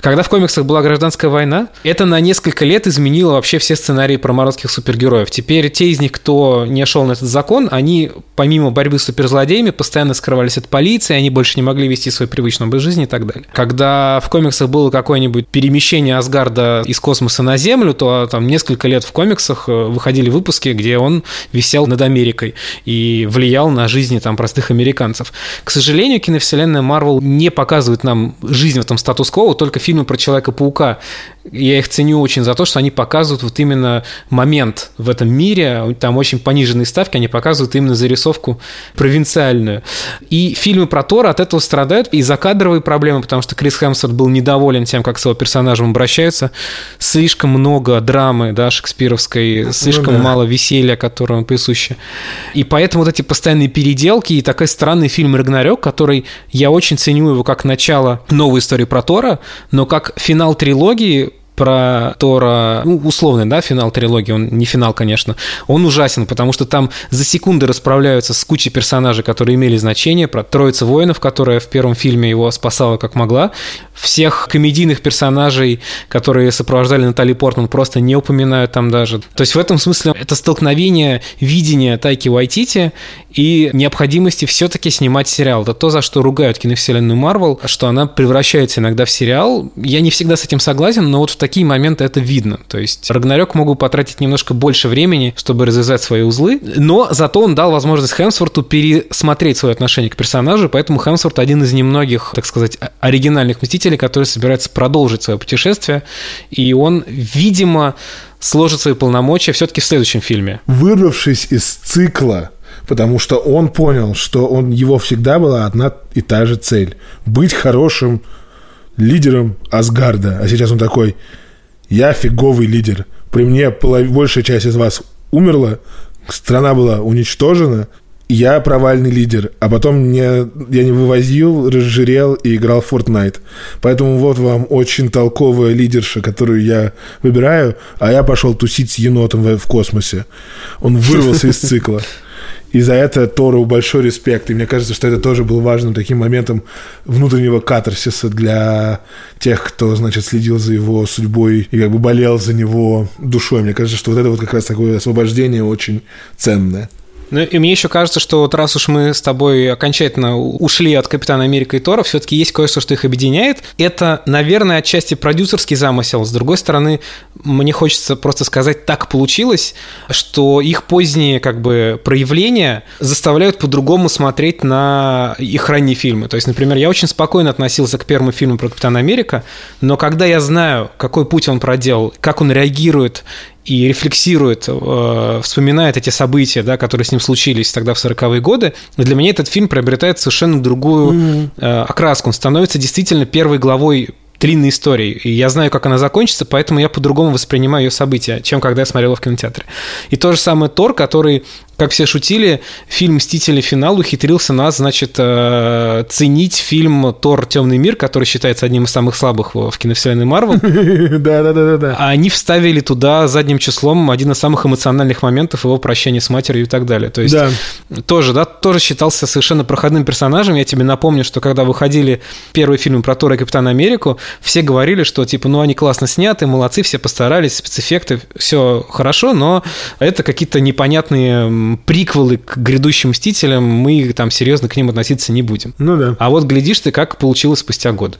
Когда в комиксах была гражданская война, это на несколько лет изменило вообще все сценарии про марвелских супергероев. Теперь те из них, кто не шел на этот закон, они помимо борьбы с суперзлодеями постоянно скрывались от полиции, они больше не могли вести свой привычный образ жизни и так далее. Когда в комиксах было какое-нибудь перемещение Асгарда из космоса на Землю, то там несколько лет в комиксах э, выходили выпуски, где он висел над Америкой и влиял на жизни там простых американцев. К сожалению, киновселенная Марвел не показывает нам жизнь в этом статус-кво, только фильмы про Человека-паука. Я их ценю очень за то, что они показывают вот именно момент в этом мире, там очень пониженные ставки, они показывают именно зарисовку провинциальную. И фильмы про Тора от этого страдают и закадровые проблемы, потому что Крис Хемсворт был недоволен тем, как с его персонажем обращаются. Слишком много драмы, да, шекспировской, слишком ну, да. мало веселья, которому присуще. И поэтому вот эти постоянные переделки и такой странный фильм «Рагнарёк», который я очень ценю его как начало новой истории про Тора, но как финал трилогии про Тора, ну, условный, да, финал трилогии, он не финал, конечно, он ужасен, потому что там за секунды расправляются с кучей персонажей, которые имели значение, про троица воинов, которая в первом фильме его спасала как могла, всех комедийных персонажей, которые сопровождали Натали Портман, просто не упоминают там даже. То есть в этом смысле это столкновение видения Тайки Уайтити и необходимости все-таки снимать сериал. Это то, за что ругают киновселенную Марвел, что она превращается иногда в сериал. Я не всегда с этим согласен, но вот в такие моменты это видно. То есть Рагнарёк могу потратить немножко больше времени, чтобы развязать свои узлы, но зато он дал возможность Хемсворту пересмотреть свое отношение к персонажу, поэтому Хемсворт один из немногих, так сказать, оригинальных мстителей, который собирается продолжить свое путешествие, и он, видимо, сложит свои полномочия все-таки в следующем фильме. Вырвавшись из цикла потому что он понял, что он, его всегда была одна и та же цель – быть хорошим лидером Асгарда. А сейчас он такой, я фиговый лидер. При мне большая часть из вас умерла, страна была уничтожена, я провальный лидер, а потом мне, я не вывозил, разжирел и играл в Fortnite. Поэтому вот вам очень толковая лидерша, которую я выбираю, а я пошел тусить с енотом в, в космосе. Он вырвался из цикла. И за это Тору большой респект. И мне кажется, что это тоже был важным таким моментом внутреннего катарсиса для тех, кто, значит, следил за его судьбой и как бы болел за него душой. Мне кажется, что вот это вот как раз такое освобождение очень ценное. Ну, и мне еще кажется, что вот раз уж мы с тобой окончательно ушли от Капитана Америка и Тора, все-таки есть кое-что, что их объединяет. Это, наверное, отчасти продюсерский замысел. С другой стороны, мне хочется просто сказать, так получилось, что их поздние как бы проявления заставляют по-другому смотреть на их ранние фильмы. То есть, например, я очень спокойно относился к первому фильму про Капитана Америка, но когда я знаю, какой путь он проделал, как он реагирует и рефлексирует, э, вспоминает эти события, да, которые с ним случились тогда в 40-е годы, для меня этот фильм приобретает совершенно другую э, окраску. Он становится действительно первой главой длинной истории. И я знаю, как она закончится, поэтому я по-другому воспринимаю ее события, чем когда я смотрел в кинотеатре. И то же самое Тор, который как все шутили, фильм «Мстители. Финал» ухитрился нас, значит, э, ценить фильм «Тор. Темный мир», который считается одним из самых слабых в киновселенной Марвел. Да-да-да. А они вставили туда задним числом один из самых эмоциональных моментов его прощания с матерью и так далее. То есть тоже, да, тоже считался совершенно проходным персонажем. Я тебе напомню, что когда выходили первые фильмы про Тора и Капитана Америку, все говорили, что типа, ну они классно сняты, молодцы, все постарались, спецэффекты, все хорошо, но это какие-то непонятные приквелы к грядущим Мстителям, мы там серьезно к ним относиться не будем. Ну да. А вот глядишь ты, как получилось спустя год.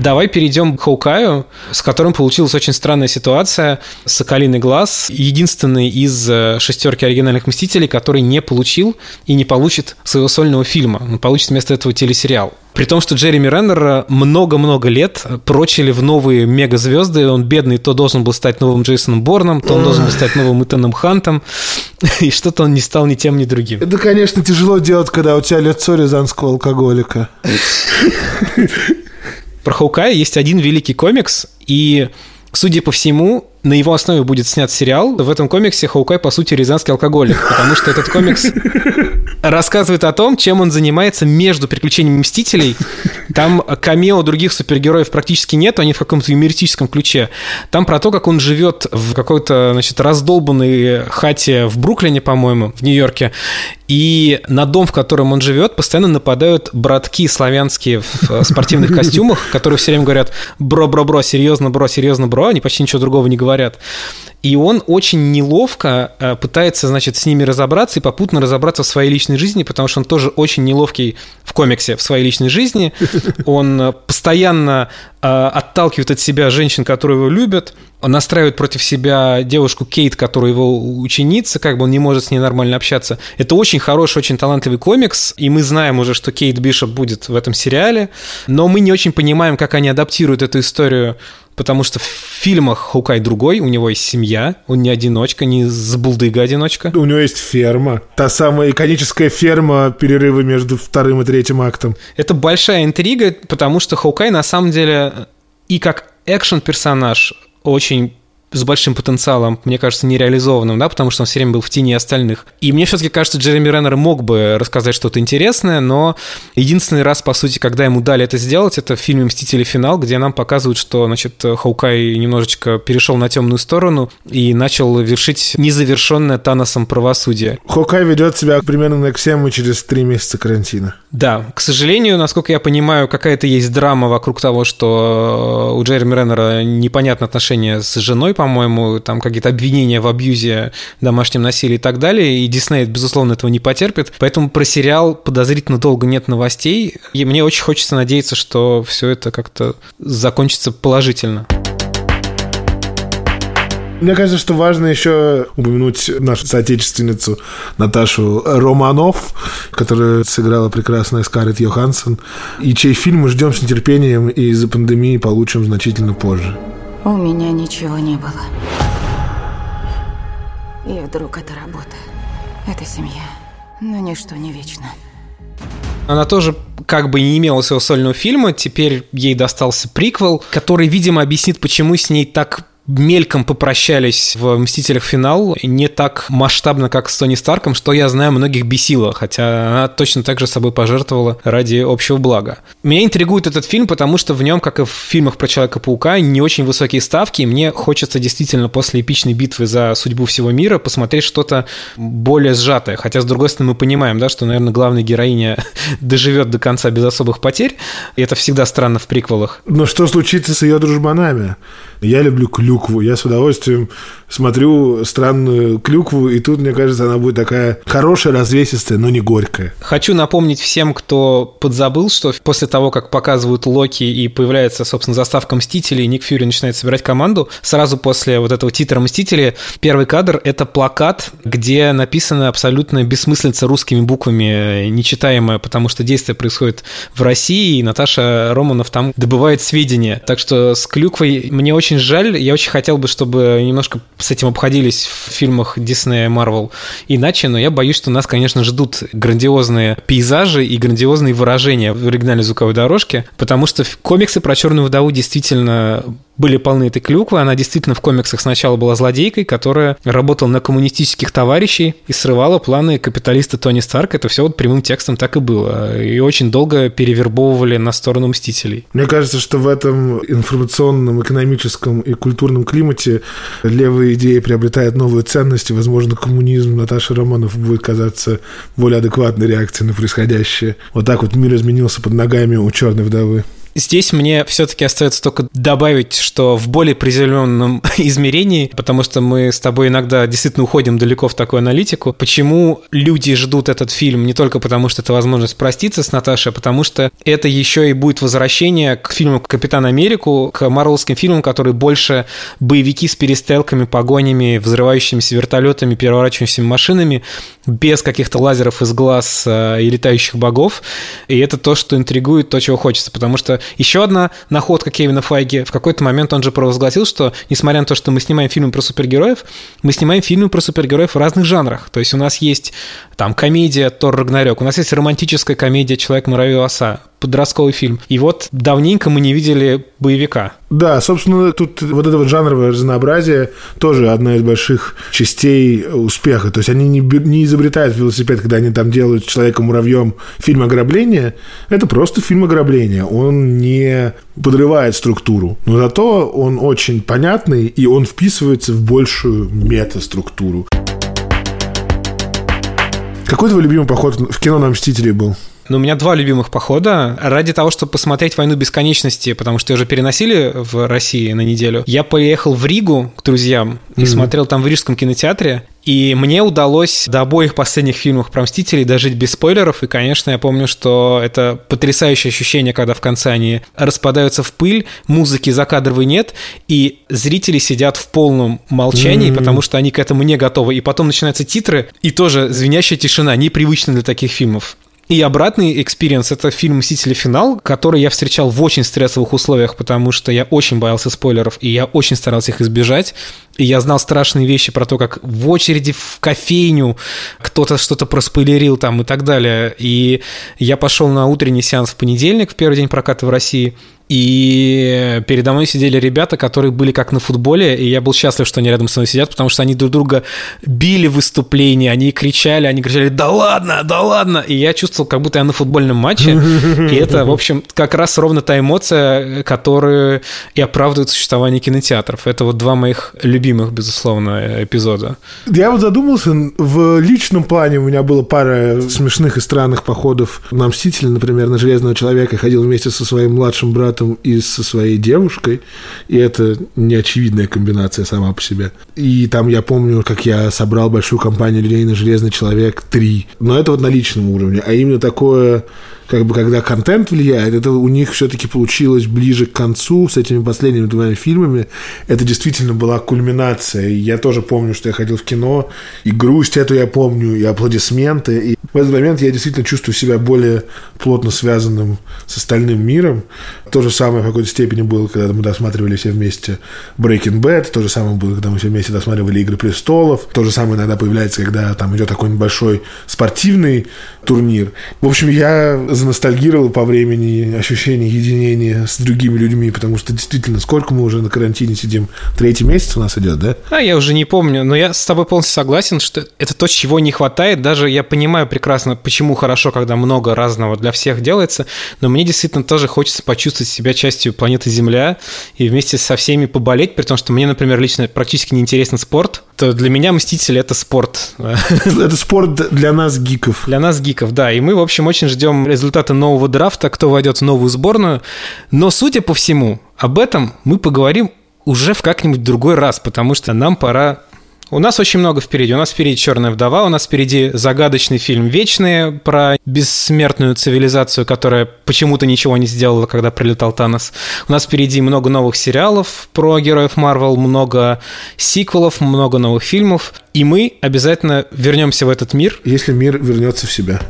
Давай перейдем к Хоукаю, с которым получилась очень странная ситуация. Соколиный глаз – единственный из э, шестерки оригинальных «Мстителей», который не получил и не получит своего сольного фильма. Он получит вместо этого телесериал. При том, что Джереми Реннер много-много лет прочили в новые мегазвезды. Он бедный то должен был стать новым Джейсоном Борном, то он должен был стать новым Итаном Хантом. И что-то он не стал ни тем, ни другим. Это, конечно, тяжело делать, когда у тебя лицо рязанского алкоголика. Про Хоукая есть один великий комикс, и, судя по всему, на его основе будет снят сериал. В этом комиксе Хоукай, по сути, рязанский алкоголик, потому что этот комикс рассказывает о том, чем он занимается между приключениями Мстителей. Там камео других супергероев практически нет, они в каком-то юмористическом ключе. Там про то, как он живет в какой-то, значит, раздолбанной хате в Бруклине, по-моему, в Нью-Йорке, и на дом, в котором он живет, постоянно нападают братки славянские в спортивных костюмах, которые все время говорят «бро-бро-бро, серьезно, бро, серьезно, бро», они почти ничего другого не говорят говорят. И он очень неловко э, пытается, значит, с ними разобраться и попутно разобраться в своей личной жизни, потому что он тоже очень неловкий в комиксе в своей личной жизни. Он э, постоянно э, отталкивает от себя женщин, которые его любят. Настраивает против себя девушку Кейт, которая его ученица, как бы он не может с ней нормально общаться. Это очень хороший, очень талантливый комикс, и мы знаем уже, что Кейт Бишоп будет в этом сериале, но мы не очень понимаем, как они адаптируют эту историю потому что в фильмах Хукай другой, у него есть семья, он не одиночка, не забулдыга-одиночка. У него есть ферма, та самая иконическая ферма перерыва между вторым и третьим актом. Это большая интрига, потому что Хукай на самом деле и как экшен-персонаж очень с большим потенциалом, мне кажется, нереализованным, да, потому что он все время был в тени остальных. И мне все-таки кажется, Джереми Реннер мог бы рассказать что-то интересное, но единственный раз, по сути, когда ему дали это сделать, это в фильме «Мстители. Финал», где нам показывают, что, значит, Хаукай немножечко перешел на темную сторону и начал вершить незавершенное Таносом правосудие. Хаукай ведет себя примерно на Ксему через три месяца карантина. Да, к сожалению, насколько я понимаю, какая-то есть драма вокруг того, что у Джереми Реннера непонятное отношение с женой, по-моему, там какие-то обвинения в абьюзе, домашнем насилии и так далее, и Дисней, безусловно, этого не потерпит. Поэтому про сериал подозрительно долго нет новостей, и мне очень хочется надеяться, что все это как-то закончится положительно. Мне кажется, что важно еще упомянуть нашу соотечественницу Наташу Романов, которая сыграла прекрасная Скарлетт Йоханссон, и чей фильм мы ждем с нетерпением и из-за пандемии получим значительно позже. У меня ничего не было. И вдруг это работа. Это семья. Но ничто не вечно. Она тоже как бы не имела своего сольного фильма, теперь ей достался приквел, который, видимо, объяснит, почему с ней так мельком попрощались в «Мстителях. Финал» не так масштабно, как с Тони Старком, что, я знаю, многих бесило, хотя она точно так же собой пожертвовала ради общего блага. Меня интригует этот фильм, потому что в нем, как и в фильмах про Человека-паука, не очень высокие ставки, и мне хочется действительно после эпичной битвы за судьбу всего мира посмотреть что-то более сжатое, хотя, с другой стороны, мы понимаем, да, что, наверное, главная героиня доживет до конца без особых потерь, и это всегда странно в приквелах. Но что случится с ее дружбанами? Я люблю Клюк клюкву. Я с удовольствием смотрю странную клюкву, и тут, мне кажется, она будет такая хорошая, развесистая, но не горькая. Хочу напомнить всем, кто подзабыл, что после того, как показывают Локи и появляется, собственно, заставка Мстителей, Ник Фьюри начинает собирать команду, сразу после вот этого титра Мстители, первый кадр — это плакат, где написано абсолютно бессмыслица русскими буквами, нечитаемое, потому что действие происходит в России, и Наташа Романов там добывает сведения. Так что с клюквой мне очень жаль, я очень хотел бы, чтобы немножко с этим обходились в фильмах Disney Marvel иначе, но я боюсь, что нас, конечно, ждут грандиозные пейзажи и грандиозные выражения в оригинальной звуковой дорожке, потому что комиксы про Черную вдову действительно были полны этой клюквы. Она действительно в комиксах сначала была злодейкой, которая работала на коммунистических товарищей и срывала планы капиталиста Тони Старка. Это все вот прямым текстом так и было. И очень долго перевербовывали на сторону Мстителей. Мне кажется, что в этом информационном, экономическом и культурном климате левые идеи приобретают новые ценности. Возможно, коммунизм Наташи Романов будет казаться более адекватной реакцией на происходящее. Вот так вот мир изменился под ногами у черной вдовы. Здесь мне все-таки остается только добавить, что в более приземленном измерении, потому что мы с тобой иногда действительно уходим далеко в такую аналитику, почему люди ждут этот фильм не только потому, что это возможность проститься с Наташей, а потому что это еще и будет возвращение к фильму «Капитан Америку», к марвелским фильмам, которые больше боевики с перестрелками, погонями, взрывающимися вертолетами, переворачивающимися машинами, без каких-то лазеров из глаз э, и летающих богов. И это то, что интригует, то, чего хочется, потому что еще одна находка Кевина Файги. В какой-то момент он же провозгласил, что, несмотря на то, что мы снимаем фильмы про супергероев, мы снимаем фильмы про супергероев в разных жанрах. То есть у нас есть там комедия Тор Рагнарёк, у нас есть романтическая комедия Человек муравей оса, подростковый фильм. И вот давненько мы не видели боевика. Да, собственно, тут вот это вот жанровое разнообразие тоже одна из больших частей успеха. То есть они не, не изобретают велосипед, когда они там делают Человека-муравьем фильм ограбления. Это просто фильм ограбления. Он не подрывает структуру, но зато он очень понятный, и он вписывается в большую метаструктуру. Какой твой любимый поход в кино на «Мстителей» был? Ну, у меня два любимых похода. Ради того, чтобы посмотреть «Войну бесконечности», потому что ее уже переносили в России на неделю, я поехал в Ригу к друзьям и mm-hmm. смотрел там в Рижском кинотеатре. И мне удалось до обоих последних фильмов про Мстителей дожить без спойлеров. И, конечно, я помню, что это потрясающее ощущение, когда в конце они распадаются в пыль, музыки закадровой нет, и зрители сидят в полном молчании, mm-hmm. потому что они к этому не готовы. И потом начинаются титры, и тоже звенящая тишина, непривычная для таких фильмов. И обратный experience — это фильм «Мстители. Финал», который я встречал в очень стрессовых условиях, потому что я очень боялся спойлеров, и я очень старался их избежать. И я знал страшные вещи про то, как в очереди в кофейню кто-то что-то проспойлерил там и так далее. И я пошел на утренний сеанс в понедельник, в первый день проката в России, и передо мной сидели ребята, которые были как на футболе, и я был счастлив, что они рядом со мной сидят, потому что они друг друга били в выступлении, они кричали, они кричали «Да ладно, да ладно!» И я чувствовал, как будто я на футбольном матче, и это, в общем, как раз ровно та эмоция, которая и оправдывает существование кинотеатров. Это вот два моих любимых, безусловно, эпизода. Я вот задумался, в личном плане у меня было пара смешных и странных походов на «Мстители», например, на «Железного человека», ходил вместе со своим младшим братом братом и со своей девушкой, и это неочевидная комбинация сама по себе. И там я помню, как я собрал большую компанию людей на «Железный человек 3». Но это вот на личном уровне. А именно такое как бы когда контент влияет, это у них все-таки получилось ближе к концу с этими последними двумя фильмами. Это действительно была кульминация. И я тоже помню, что я ходил в кино, и грусть эту я помню, и аплодисменты. И в этот момент я действительно чувствую себя более плотно связанным с остальным миром. То же самое в какой-то степени было, когда мы досматривали все вместе Breaking Bad, то же самое было, когда мы все вместе досматривали Игры престолов, то же самое иногда появляется, когда там идет такой небольшой спортивный турнир. В общем, я заностальгировал по времени ощущение единения с другими людьми, потому что действительно, сколько мы уже на карантине сидим? Третий месяц у нас идет, да? А, я уже не помню, но я с тобой полностью согласен, что это то, чего не хватает. Даже я понимаю прекрасно, почему хорошо, когда много разного для всех делается, но мне действительно тоже хочется почувствовать себя частью планеты Земля и вместе со всеми поболеть, при том, что мне, например, лично практически не интересен спорт, то для меня «Мстители» — это спорт. Это спорт для нас, гиков. Для нас, гиков, да. И мы, в общем, очень ждем результатов результаты нового драфта, кто войдет в новую сборную. Но, судя по всему, об этом мы поговорим уже в как-нибудь другой раз, потому что нам пора у нас очень много впереди. У нас впереди «Черная вдова», у нас впереди загадочный фильм «Вечные» про бессмертную цивилизацию, которая почему-то ничего не сделала, когда прилетал Танос. У нас впереди много новых сериалов про героев Марвел, много сиквелов, много новых фильмов. И мы обязательно вернемся в этот мир. Если мир вернется в себя.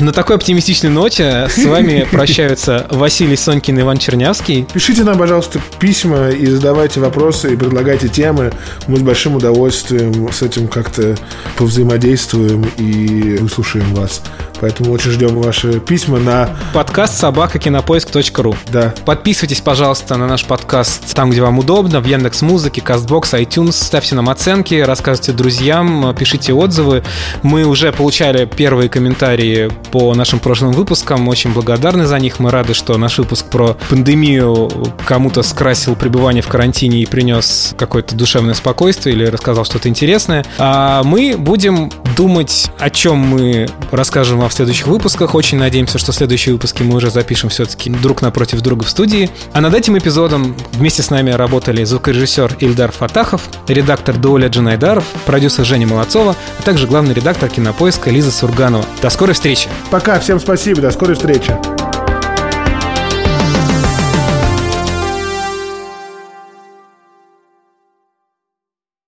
На такой оптимистичной ноте с вами прощаются Василий Сонькин и Иван Чернявский. Пишите нам, пожалуйста, письма и задавайте вопросы, и предлагайте темы. Мы с большим удовольствием с этим как-то повзаимодействуем и выслушаем вас. Поэтому очень ждем ваши письма на... Подкаст собакакинопоиск.ру Да. Подписывайтесь, пожалуйста, на наш подкаст там, где вам удобно, в Яндекс Музыке, Кастбокс, iTunes. Ставьте нам оценки, рассказывайте друзьям, пишите отзывы. Мы уже получали первые комментарии по нашим прошлым выпускам. Очень благодарны за них. Мы рады, что наш выпуск про пандемию кому-то скрасил пребывание в карантине и принес какое-то душевное спокойствие или рассказал что-то интересное. А мы будем думать, о чем мы расскажем вам в следующих выпусках. Очень надеемся, что следующие выпуски мы уже запишем все-таки друг напротив друга в студии. А над этим эпизодом вместе с нами работали звукорежиссер Ильдар Фатахов, редактор Доля Джанайдаров, продюсер Женя Молодцова, а также главный редактор кинопоиска Лиза Сурганова. До скорой встречи! Пока, всем спасибо, до скорой встречи.